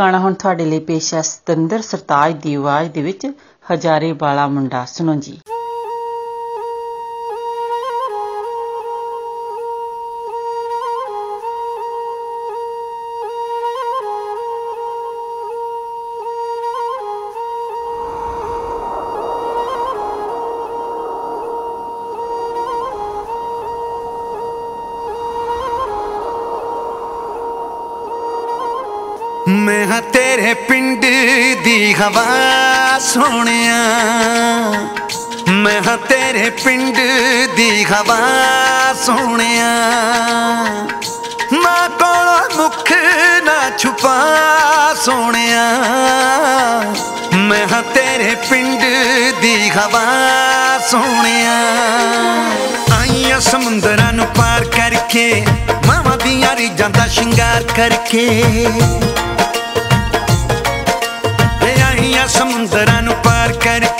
ਗਾਣਾ ਹੁਣ ਤੁਹਾਡੇ ਲਈ ਪੇਸ਼ ਹੈ ਸਤਿੰਦਰ ਸਰਤਾਜ ਦੀ ਆਵਾਜ਼ ਦੇ ਵਿੱਚ ਹਜ਼ਾਰੇ ਵਾਲਾ ਮੁੰਡਾ। ਸੁਣੋ ਜੀ। ਸੋਹਣਿਆ। ਮੈਂ ਹਾਂ ਤੇਰੇ ਪਿੰਡ ਦੀ ਹਵਾ ਸੋਹਣਿਆ। ਮਾਂ ਕੋਲੋਂ ਮੁਖ ਨਾ ਛੁਪਾ ਸੋਹਣਿਆ। ਮੈਂ ਹਾਂ ਤੇਰੇ ਪਿੰਡ ਦੀ ਹਵਾ ਸੋਹਣਿਆ। ਆਈਆਂ ਸਮੁੰਦਰਾਂ ਨੂੰ ਪਾਰ ਕਰਕੇ, ਮਾਵਾਂ ਦੀਆਂ ਰੀਝਾਂ ਦਾ ਸ਼ਿੰਗਾਰ ਕਰਕੇ। ਵੇ ਆਈਆਂ ਸਮੁੰਦਰਾਂ ਨੂੰ ਪਾਰ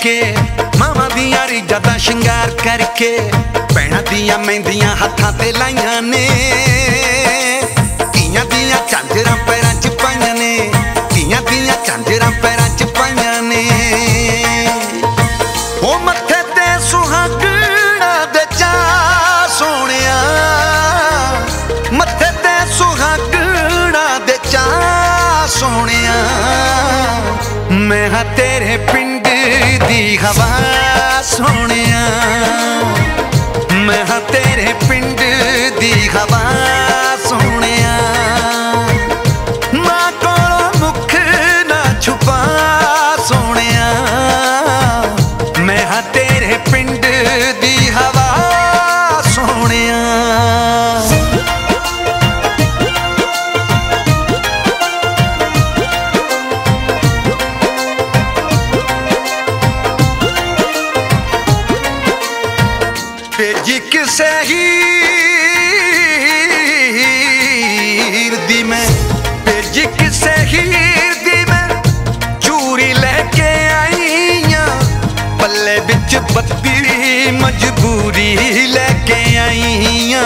ਕਰਕੇ ਮਾਵਾਂ ਦੀਆਂ ਰੀਝਾਂ ਦਾ ਸ਼ਿੰਗਾਰ ਕਰਕੇ, ਭੈਣਾਂ ਦੀਆਂ ਮਹਿੰਦੀਆਂ ਹੱਥਾਂ ਤੇ ਲਾਈਆਂ ਨੇ। ਧੀਆਂ ਦੀਆਂ ਝਾਂਜਰਾਂ ਪੈਰਾਂ 'ਚ ਪਾਈਆਂ ਨੇ, ਧੀਆਂ ਦੀਆਂ ਝਾਂਜਰਾਂ ਪੈਰਾਂ 'ਚ ਪਾਈਆਂ ਨੇ। ਉਹ ਮੱਥੇ ਤੇ ਸੁਹਾਗਣਾ ਦੇ ਚਾ ਸੋਹਣਿਆ, ਮੱਥੇ ਤੇ ਸੁਹਾਗਣਾ ਦੇ ਚਾ ਸੋਹਣਿਆ। ਮੈਂ ਹਾਂ ਤੇਰੇ ਪਿੰਡ ਦੀ ਹਵਾ ਸੋਹਣਿਆ ਮੈਂ ਹਾਂ ਤੇਰੇ ਪਿੰਡ ਦੀ ਹਵਾ। ਮਜਬੂਰੀ ਲੈ ਕੇ ਆਈਆਂ।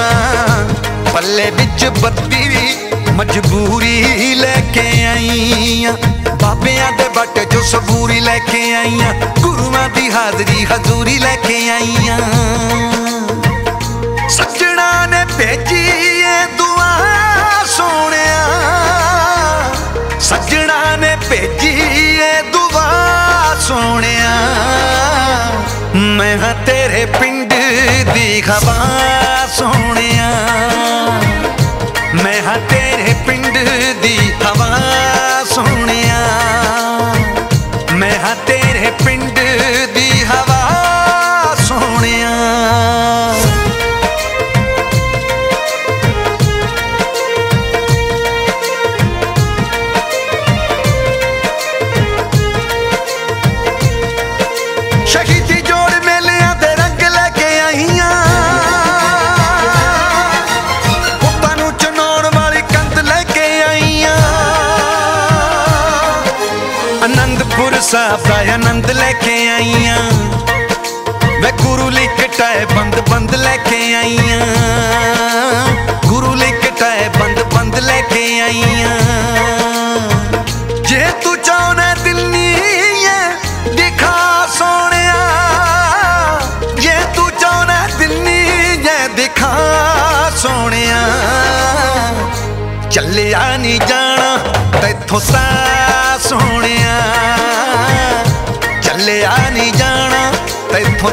ਪੱਲੇ ਵਿੱਚ ਬੱਤੀ ਮਜਬੂਰੀ ਲੈ ਕੇ ਆਈਆਂ। ਬਾਬਿਆਂ ਦੇ ਬੱਟ ਜੋ ਸਬੂਰੀ ਲੈ ਕੇ ਆਈਆਂ। ਗੁਰੂਆਂ ਦੀ ਹਾਜ਼ਰੀ ਹਜ਼ੂਰੀ ਲੈ ਕੇ ਆਈਆਂ। ਸੱਜਣਾ ਨੇ ਭੇਜੀ ਏ ਦੁਆ ਸੋਹਣਿਆ। ਸੱਜਣਾ ਨੇ ਭੇਜੀ ਏ ਦੁਆ ਸੋਹਣਿਆ। ਮੈਂ ਹਾਂ ਤੇਰੇ ਪਿੰਡ ਦੀ ਹਵਾ ਸੋਹਣਿਆ ਮੈਂ ਹਾਂ ਤੇਰੇ ਪਿੰਡ ਦੀ ਹਵਾ ਸੋਹਣਿਆ ਮੈਂ ਹਾਂ ਤੇਰੇ ਪਿੰਡ ਲੈ ਕੇ ਆਈਆਂ। ਗੁਰੂ ਲਿਖਟਾਏ ਬੰਦ ਬੰਦ ਲੈ ਕੇ ਆਈਆਂ। ਜੇ ਤੂੰ ਚਾਹਣਾ ਦਿੱਲੀ ਏ ਦਿਖਾ ਸੋਹਣਿਆ। ਜੇ ਤੂੰ ਚਾਹਣਾ ਦਿੱਲੀ ਏ ਦਿਖਾ ਸੋਹਣਿਆ। ਚੱਲਿਆ ਨਹੀਂ ਜਾਣਾ, ਤੈਥੋਂ ਤਾਂ ਸੋਹਣਿਆ। ਚੱਲਿਆ ਨਹੀਂ ਜਾਣਾ, ਤੈਥੋਂ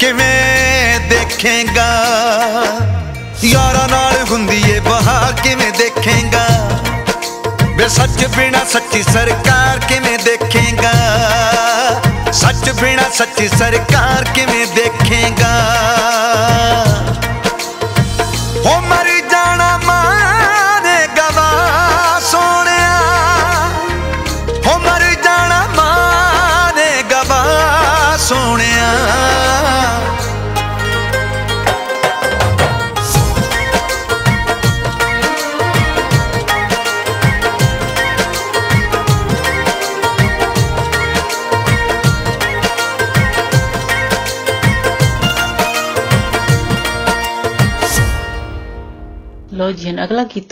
ਕਿਵੇਂ ਦੇਖੇਗਾ? ਯਾਰਾਂ ਨਾਲ ਹੁੰਦੀ ਏ ਬਹਾਰ ਕਿਵੇਂ ਦੇਖੇਗਾ? ਵੇ ਸੱਚ ਬਿਨਾ ਸੱਚੀ ਸਰਕਾਰ ਕਿਵੇਂ ਦੇਖੇਗਾ? ਸੱਚ ਬਿਨਾ ਸੱਚੀ ਸਰਕਾਰ ਕਿਵੇਂ ਦੇਖੇਗਾ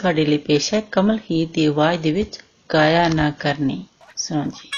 ਤੁਹਾਡੇ ਲਈ ਪੇਸ਼ ਹੈ ਕਮਲ ਹੀਰ ਦੀ ਆਵਾਜ਼ ਦੇ ਵਿੱਚ ਕਾਇਆ ਨਾ ਕਰਨੀ। ਸੁਣੋ ਜੀ।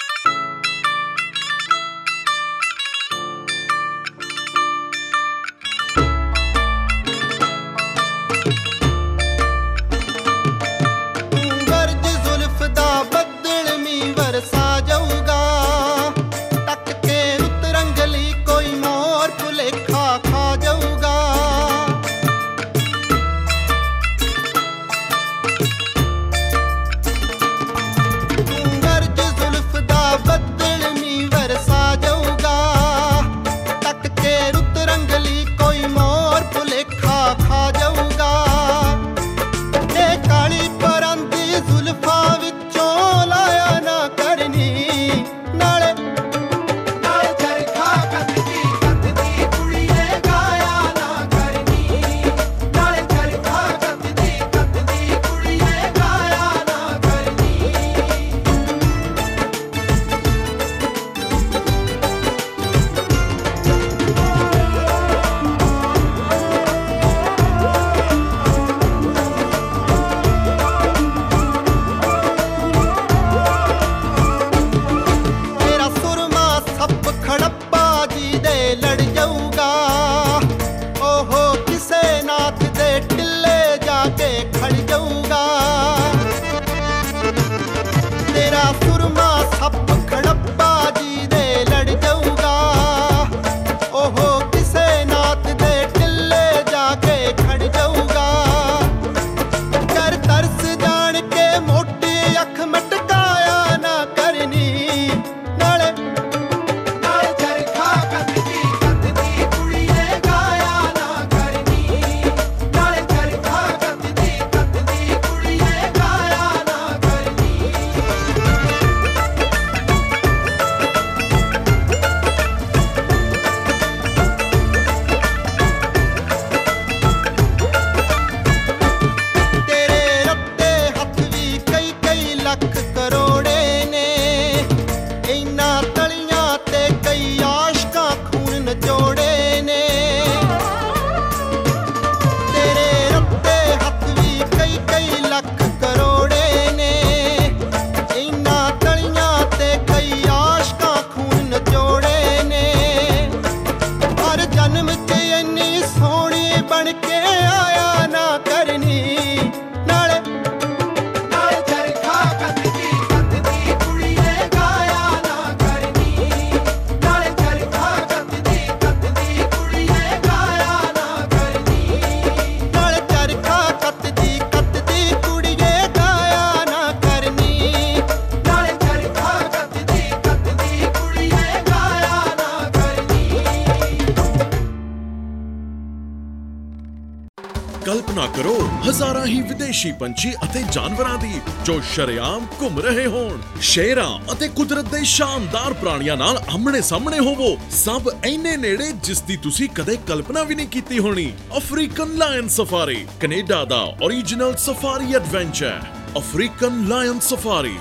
ਹਜ਼ਾਰਾਂ ਹੀ ਵਿਦੇਸ਼ੀ ਪੰਛੀ ਅਤੇ ਜਾਨਵਰਾਂ ਦੀ, ਜੋ ਸ਼ਰੇਆਮ ਘੁੰਮ ਰਹੇ ਹੋਣ। ਸ਼ੇਰਾਂ ਅਤੇ ਕੁਦਰਤ ਦੇ ਸ਼ਾਨਦਾਰ ਪ੍ਰਾਣੀਆਂ ਨਾਲ ਆਮਣੇ ਸਾਹਮਣੇ ਹੋਵੋ। ਸਭ ਇੰਨੇ ਨੇੜੇ ਜਿਸ ਦੀ ਤੁਸੀਂ ਕਦੇ ਕਲਪਨਾ ਵੀ ਨਹੀਂ ਕੀਤੀ ਹੋਣੀ। ਅਫਰੀਕਨ ਲਾਇਨ ਸਫਾਰੀ, ਕੈਨੇਡਾ ਦਾ origignal safari adventure African lion safari,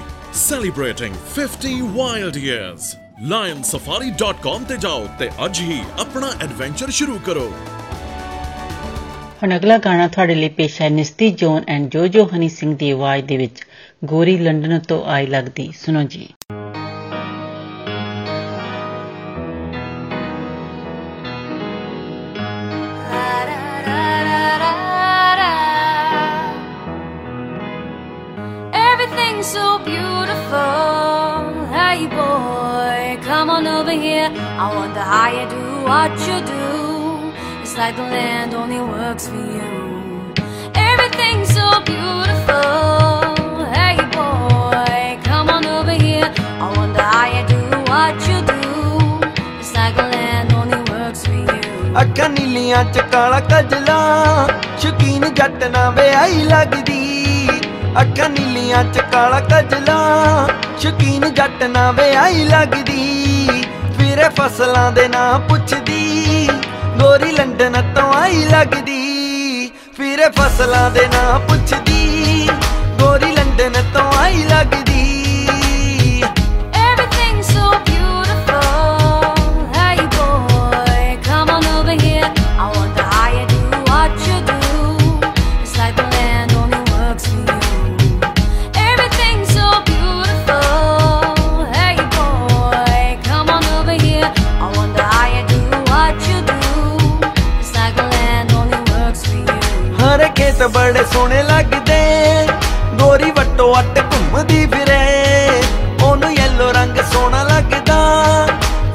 celebrating 50 wild years lionsafari.com ਤੇ ਜਾਓ ਤੇ ਅੱਜ ਹੀ ਆਪਣਾ ਐਡਵੈਂਚਰ ਸ਼ੁਰੂ ਕਰੋ। ਹੁਣ ਅਗਲਾ ਗਾਣਾ ਤੁਹਾਡੇ ਲਈ ਪੇਸ਼ ਹੈ ਨਿਸਤੀ Jon and Jojo Honey Singh ਦੀ ਆਵਾਜ਼ ਦੇ ਵਿੱਚ ਗੋਰੀ ਲੰਡਨ ਤੋਂ ਆਈ ਲੱਗਦੀ ਸੁਣੋ ਜੀ Everything's so beautiful. Hey, boy, come on over here. I wonder how you do what you do. It's like the land only works for you. Everything's so beautiful. Hey boy, come on over here. I wonder how you do what you do. It's like the land only works for you. ਅੱਖਾਂ ਨੀਲੀਆਂ ਚ ਕਾਲਾ ਕਜਲਾ ਸ਼ਕੀਨ ਜੱਟ ਨਾ ਵਿਆਹੀ ਲੱਗਦੀ ਅੱਖਾਂ ਨੀਲੀਆਂ ਚ ਕਾਲਾ ਕਜਲਾ ਸ਼ਕੀਨ ਜੱਟ ਨਾ ਵਿਆਹੀ ਲੱਗਦੀ ਫਿਰੇ ਫਸਲਾਂ ਦੇ ਨਾਂ ਪੁੱਛਦੀ ਗੋਰੀ ਲੰਡਨ ਤੋਂ ਆਈ ਲੱਗਦੀ, ਫਿਰੇ ਫਸਲਾਂ ਦੇ ਨਾਂ ਪੁੱਛਦੀ। ਗੋਰੀ ਲੰਡਨ ਤੋਂ ਆਈ ਲੱਗਦੀ ਸੋਹਣੇ ਲੱਗਦੇ। ਗੋਰੀ ਵੱਟੋ ਅੱਟ ਘੁੰਮਦੀ ਫਿਰੇ। ਉਹਨੂੰ ਯੈਲੋ ਰੰਗ ਸੋਹਣਾ ਲੱਗਦਾ।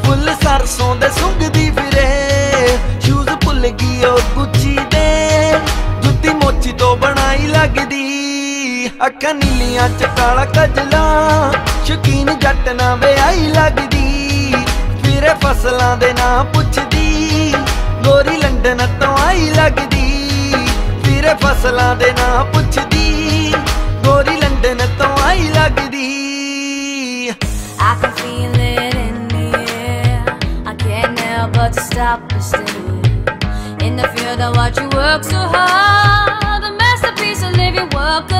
ਫੁੱਲ ਸਰਸੋਂ ਦੇ ਸੁੰਘਦੀ ਫਿਰੇ। ਸ਼ੂਜ਼ ਭੁੱਲ ਗਈ ਉਹ ਗੁੱਚੀ ਦੇ। ਜੁੱਤੀ ਮੋਚੀ ਤੋਂ ਬਣਾਈ ਲੱਗਦੀ। ਅੱਖਾਂ ਨੀਲੀਆਂ ਚ ਕਾਲਾ ਕਜਲਾ। ਸ਼ਕੀਨ ਜੱਟ ਨਾ ਵਿਆਹੀ ਲੱਗਦੀ। ਫਿਰੇ ਫਸਲਾਂ ਦੇ ਨਾਂ ਪੁੱਛਦੀ। ਗੋਰੀ ਲੰਡਨ ਤੋਂ ਆਈ ਲੱਗਦੀ। ਫਿਰੇ ਫਸਲਾਂ ਦੇ ਨਾਂ ਪੁੱਛਦੀ ਗੋਰੀ ਲੰਡਨ ਤੋਂ ਆਈ ਲੱਗਦੀ I can feel it in the air. I can't help but to stop and stare. In the field, I watch you work so hard. A masterpiece, a living work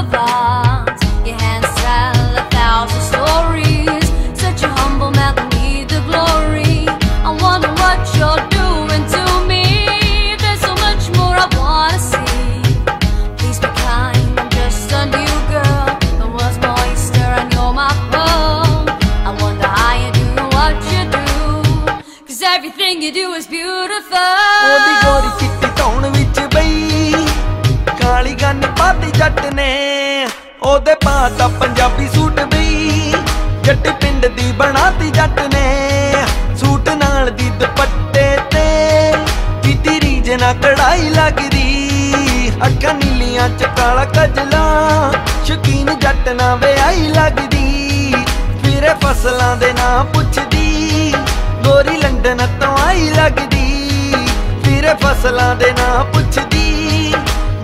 everything you do is beautiful. ਉਹਦੀ ਗੋਰੀ ਚਿੱਟੀ ਧੌਣ ਵਿੱਚ ਬਈ। ਕਾਲੀ gun ਪਾਤੀ ਜੱਟ ਨੇ, ਉਹਦੇ ਪਾਤਾ ਪੰਜਾਬੀ ਸੂਟ ਬਈ। ਜੱਟ ਪਿੰਡ ਦੀ ਬਣਾਤੀ ਜੱਟ ਨੇ, ਸੂਟ ਨਾਲ ਦੀ ਦੁਪੱਟੇ ਤੇ। ਕੀਤੀ ਰੀਜ ਨਾ ਕੜਾਈ ਲੱਗਦੀ, ਅੱਖਾਂ ਨੀਲੀਆਂ ਚ ਕਾਲਾ ਕਜਲਾ। ਸ਼ਕੀਨ ਜੱਟ ਨਾ ਵਿਆਹੀ ਲੱਗਦੀ, ਫਿਰੇ ਫਸਲਾਂ ਦੇ ਨਾਂ ਪੁੱਛਦੀ। ਗੋਰੀ ਲੰਡਨ ਤੋਂ ਆਈ ਲੱਗਦੀ, ਫਿਰੇ ਫਸਲਾਂ ਦੇ ਨਾਂ ਪੁੱਛਦੀ।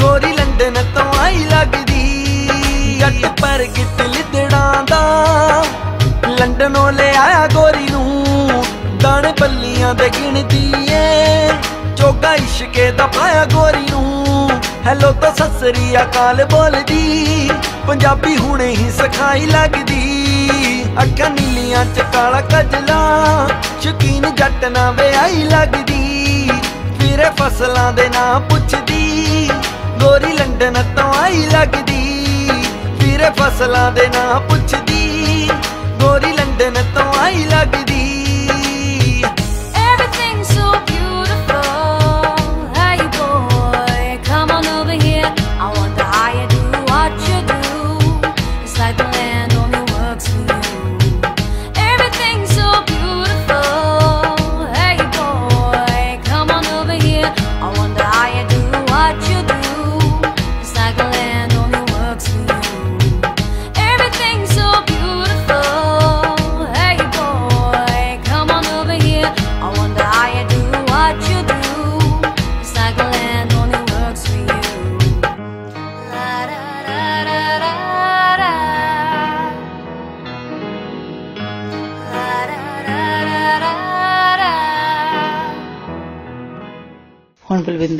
ਗੋਰੀ ਲੰਡਨ ਤੋਂ ਆਈ ਲੱਗਦੀ, ਜੱਟ ਪਰ ਗਿੱਟ ਲਿਦੜਾਂ ਦਾ। ਲੰਡਨੋਂ ਲੈ ਆਇਆ ਗੋਰੀ ਨੂੰ, ਦਾਣੇ ਬੱਲੀਆਂ ਦੇ ਗਿਣਦੀ ਏ। ਚੋਗਾ ਇਸ਼ਕੇ ਦਾ ਪਾਇਆ ਗੋਰੀ ਨੂੰ, ਹੈਲੋ ਤਾਂ ਸਸਰੀ ਅਕਾਲ ਬੋਲਦੀ। ਪੰਜਾਬੀ ਹੁਣੇ ਹੀ ਸਿਖਾਈ ਲੱਗਦੀ। ਅੱਖਾਂ ਨੀਲੀਆਂ ਚ ਕਾਲਾ ਕਜਲਾ, ਸ਼ਕੀਨ ਜੱਟ ਨਾ ਵਿਆਹੀ ਲੱਗਦੀ। ਫਿਰੇ ਫਸਲਾਂ ਦੇ ਨਾਂ ਪੁੱਛਦੀ, ਗੋਰੀ ਲੰਡਨ ਤੋਂ ਆਈ ਲੱਗਦੀ। ਫਿਰੇ ਫਸਲਾਂ ਦੇ ਨਾਂ ਪੁੱਛਦੀ, ਗੋਰੀ ਲੰਡਨ ਤੋਂ ਆਈ ਲੱਗਦੀ।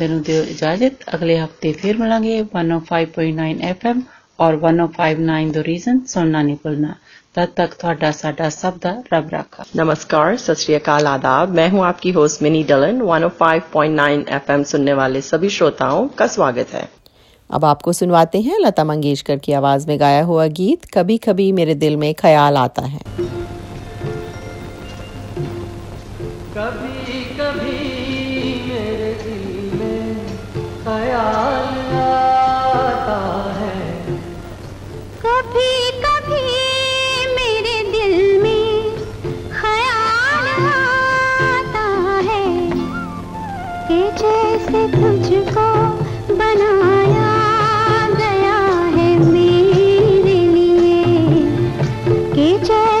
ਹੁਣ ਬਲਵਿੰਦਰ ਨੂੰ ਦਿਓ ਇਜਾਜ਼ਤ ਅਗਲੇ ਹਫਤੇ ਫਿਰ ਮਿਲਾਂਗੇ 105.9 FM ਔਰ 1059 ਦ ਰੀਜ਼ਨ ਸੁਣਨਾ ਨਹੀਂ ਭੁੱਲਣਾ तब तक ਤੁਹਾਡਾ ਸਾਡਾ ਸਭ ਦਾ ਰੱਬ ਰਾਖਾ नमस्कार सत श्री अकाल आदाब मैं हूं आपकी होस्ट मिनी डलन 105.9 एफएम सुनने वाले सभी श्रोताओं का स्वागत है अब आपको सुनवाते हैं लता मंगेशकर की आवाज में गाया हुआ गीत कभी कभी मेरे दिल में ख्याल आता है कभी कभी जैसे तुझको बनाया गया है मेरे लिए कि जैसे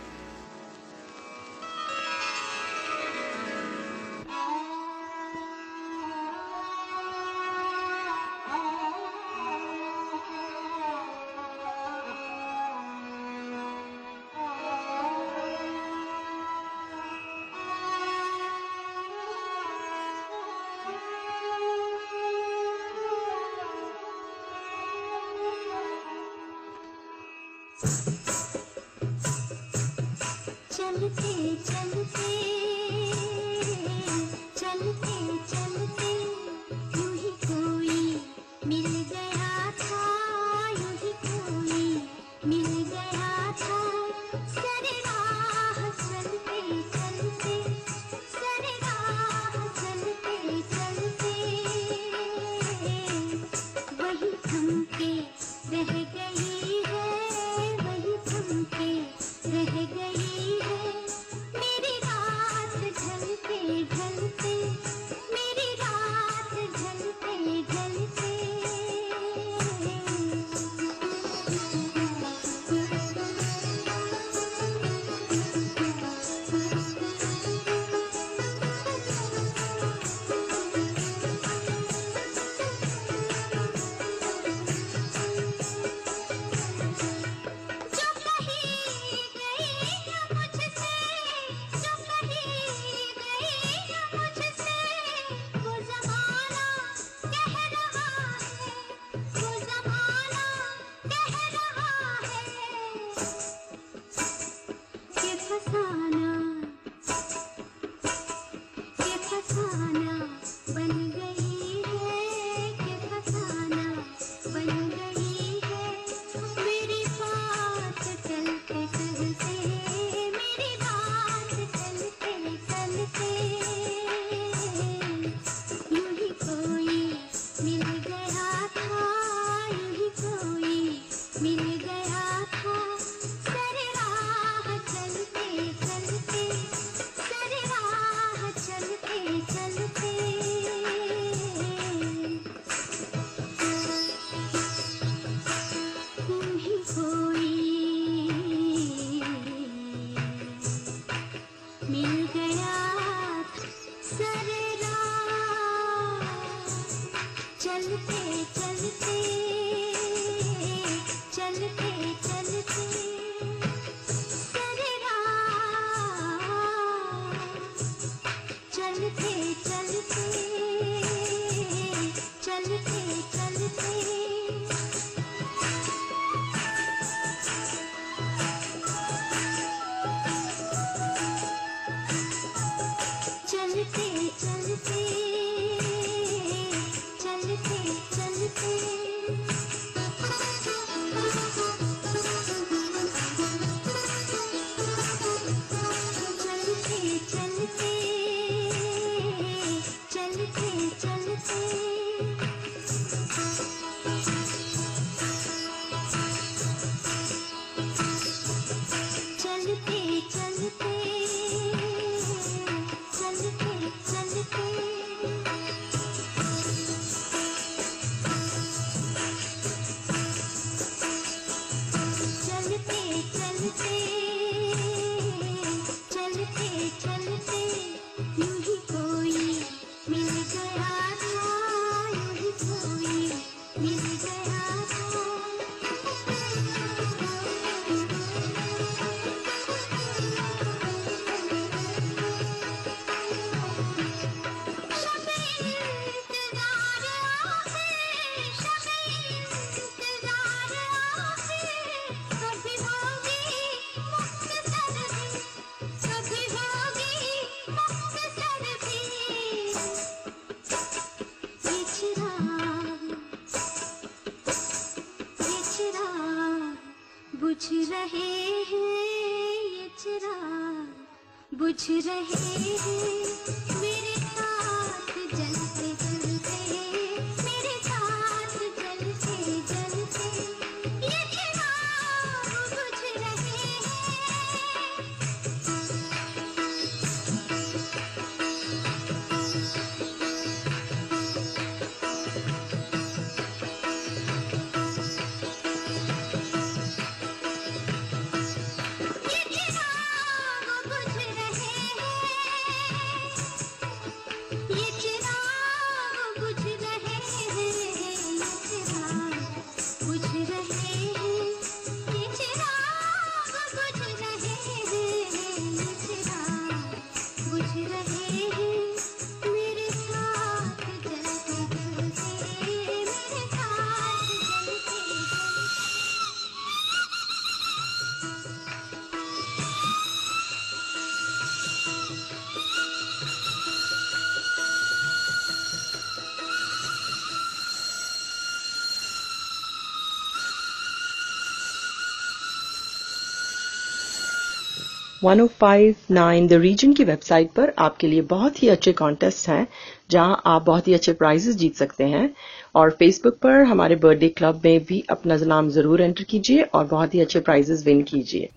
1059 द रीजन की वेबसाइट पर आपके लिए बहुत ही अच्छे कॉन्टेस्ट हैं, जहाँ आप बहुत ही अच्छे प्राइजेस जीत सकते हैं। और फेसबुक पर हमारे बर्थडे क्लब में भी अपना नाम ज़रूर एंटर कीजिए और बहुत ही अच्छे प्राइजेस विन कीजिए।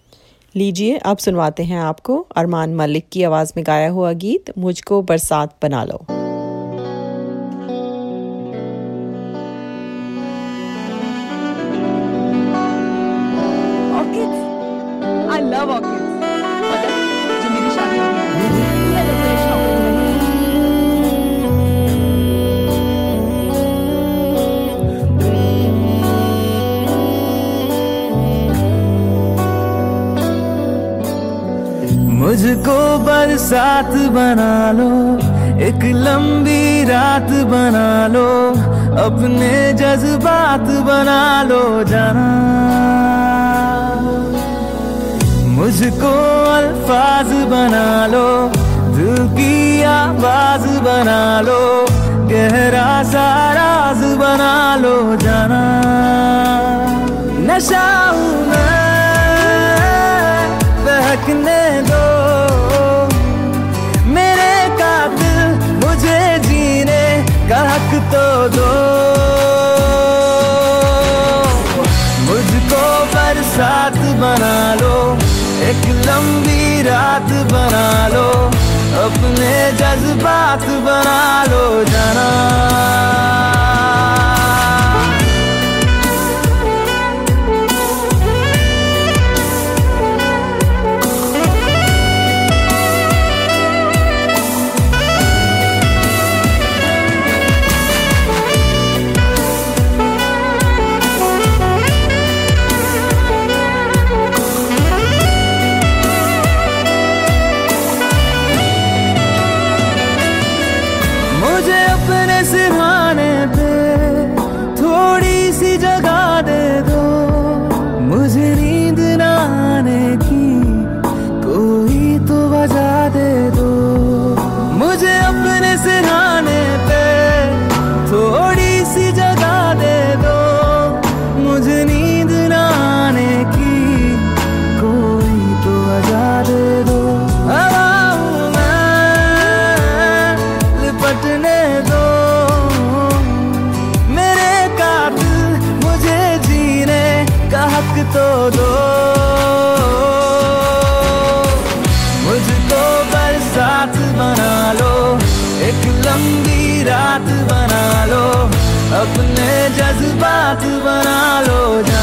लीजिए, अब सुनवाते हैं आपको अरमान मलिक की आवाज़ में गाया हुआ गीत, मुझको बरसात बना लो। बरसात बना लो, एक लंबी रात बना लो, अपने जज्बात बना लो जाना। मुझको अल्फाज बना लो, दिल की आवाज़ बना लो, गहरा सा राज बना लो जाना। नशा मैं, बहकने दो। हक तो दो मुझको बरसात बना लो एक लंबी रात बना लो अपने जज्बात बना लो जाना अपने जज्बात बना लो जाना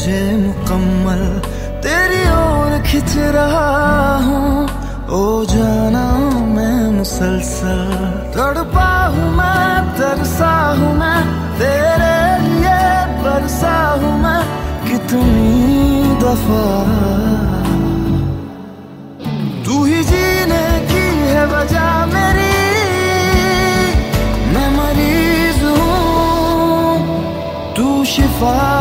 मुझे मुकम्मल तेरी ओर खिंच रहा हूँ ओ जाना मैं मुसलसल तड़पा हूँ मैं तरसा हूँ मैं तेरे लिए बरसा हूँ मैं कितनी दफा तू ही जीने की है वजह मेरी मैं मरीज हूँ तू शिफा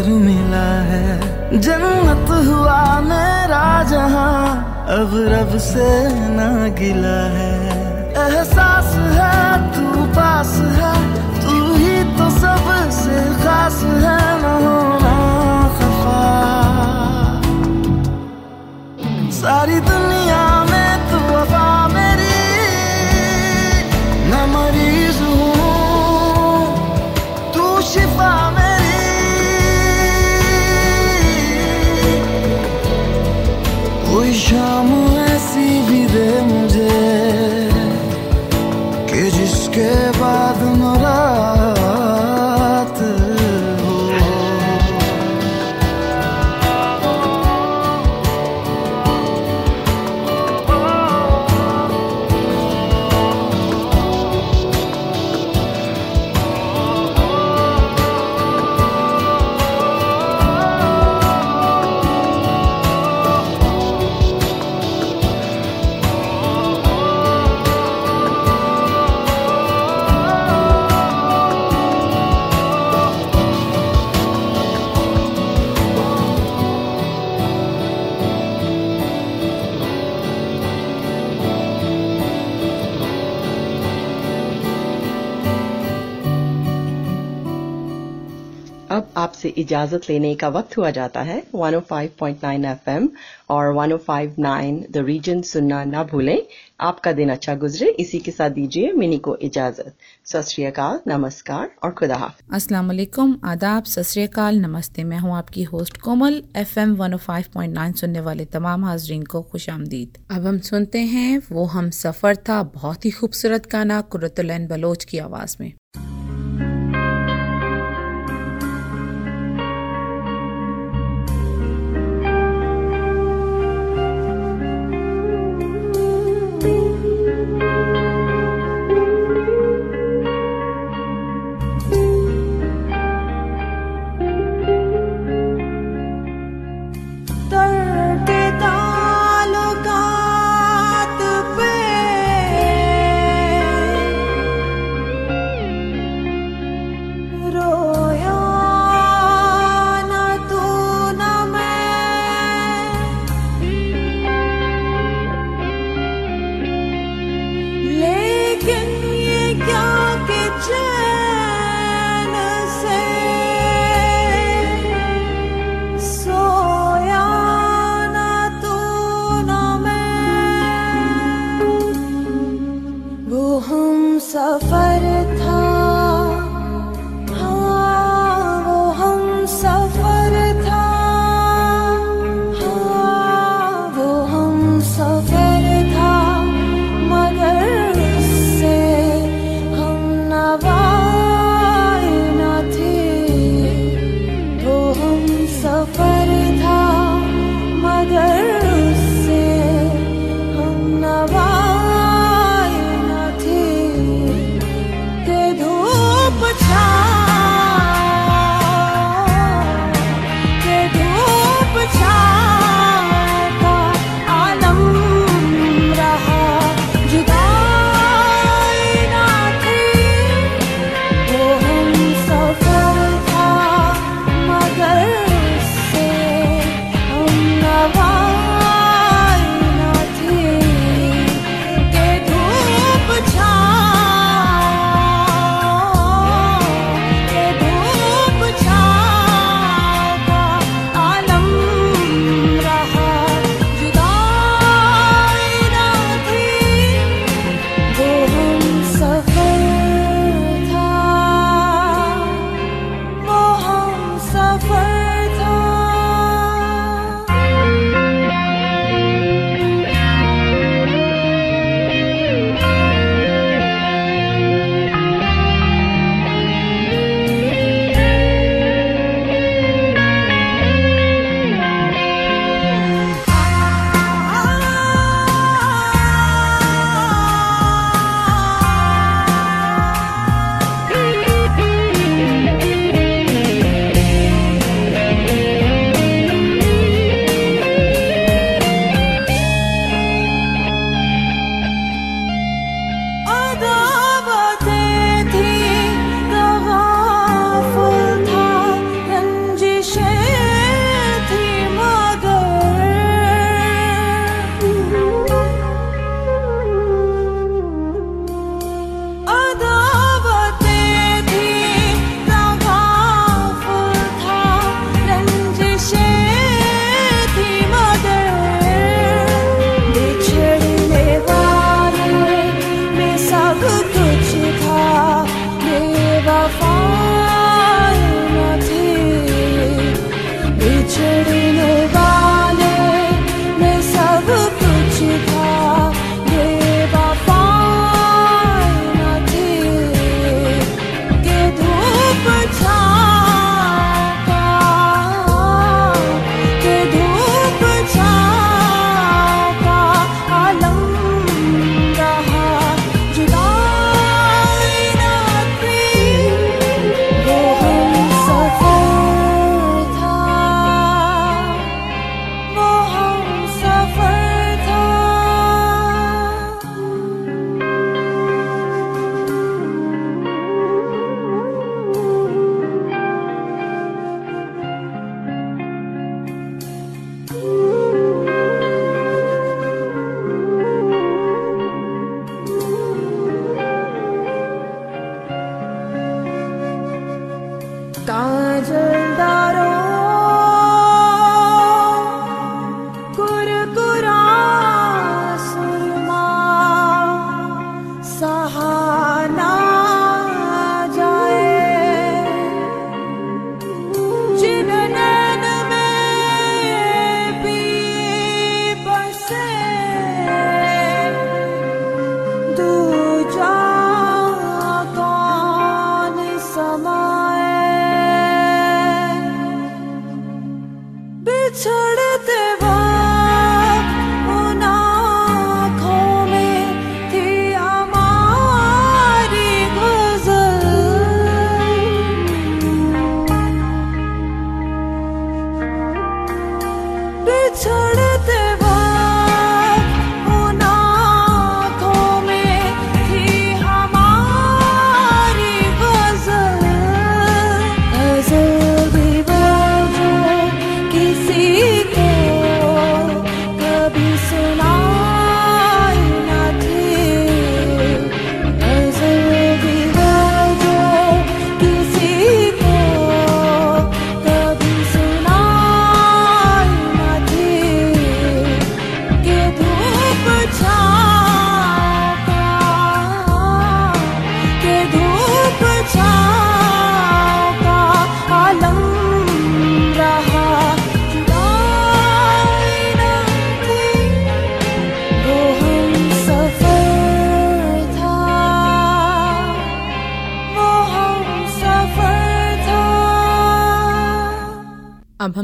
हम मिला है। जन्नत हुआ मेरा जहाँ, अब रब से ना गिला है। एहसास है, तू पास है, तू ही तो सबसे खास है, न खफा। सारी दुनिया इजाज़त लेने का वक्त हुआ जाता है। 105.9 एफएम और 105.9 द रीजन सुनना ना भूलें। आपका दिन अच्छा गुजरे। इसी के साथ दीजिए मिनी को इजाज़त। सत नमस्कार और खुदा अस्सलाम वालेकुम आदाब। सत नमस्ते। मैं हूँ आपकी होस्ट कोमल। एफएम 105.9 सुनने वाले तमाम हाजरीन को खुश आमदीद। अब हम सुनते हैं वो हम सफ़र था बहुत ही खूबसूरत गाना कुरतुलैन बलोच की आवाज़ में।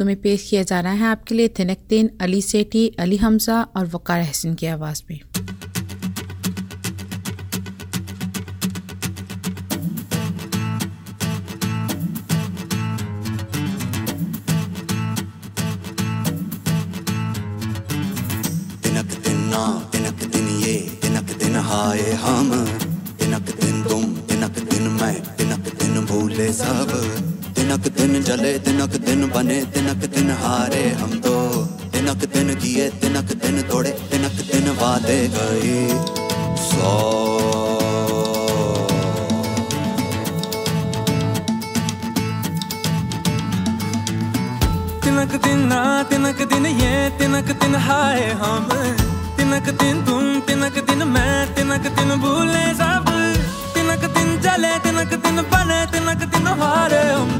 वक्तों में पेश किया जा रहा है आपके लिए थिनकतीन अली सेठी अली हमज़ा और वक़ार हसन की आवाज़ में ਤਿਨਕ ਤਿਨ ਭੂਲੇ ਸਭ ਤਿਨਕ ਤਿਨ ਚਲੇ ਤਿਨਕ ਤਿਨ ਬਣੇ ਤਿਨਕ ਤਿਨ ਹਾਰੇ ਹਮ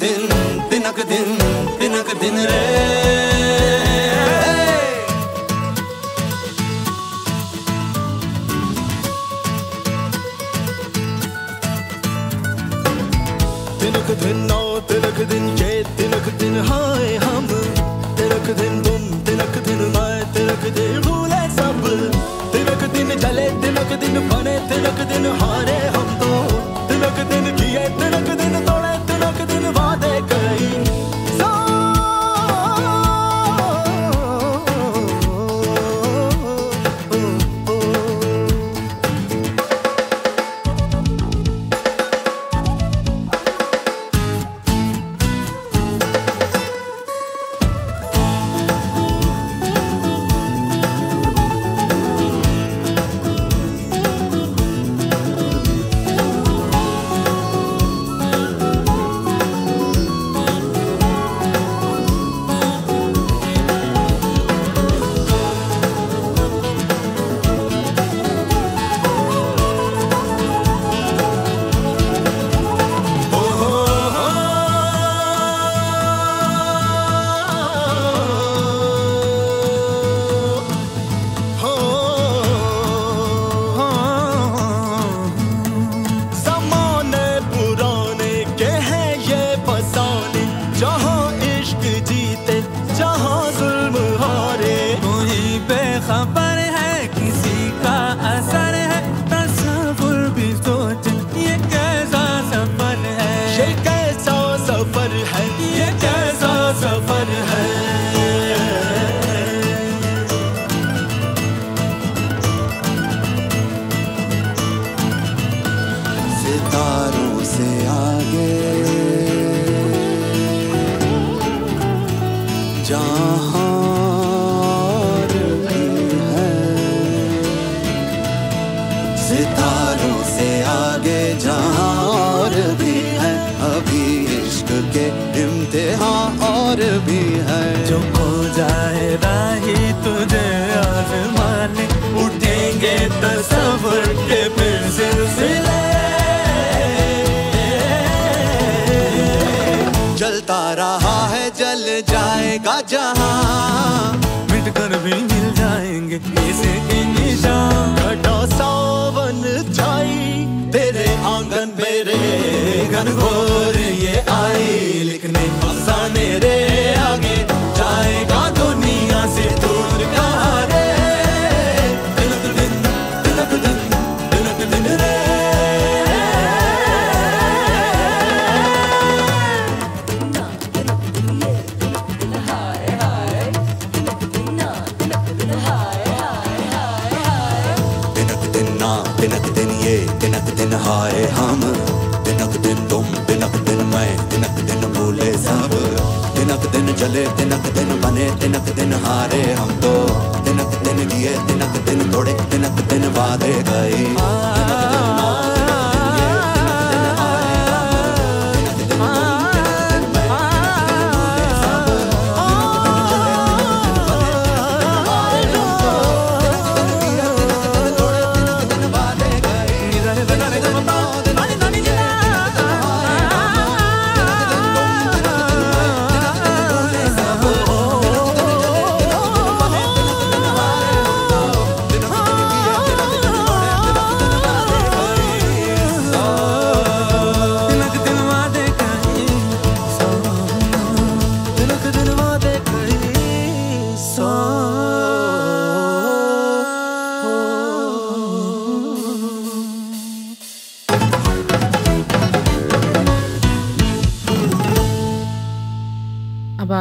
din din ak din din ak din re din ak din no din ak din ye din ak din hai hum din ak din bum din ak din mai din ak din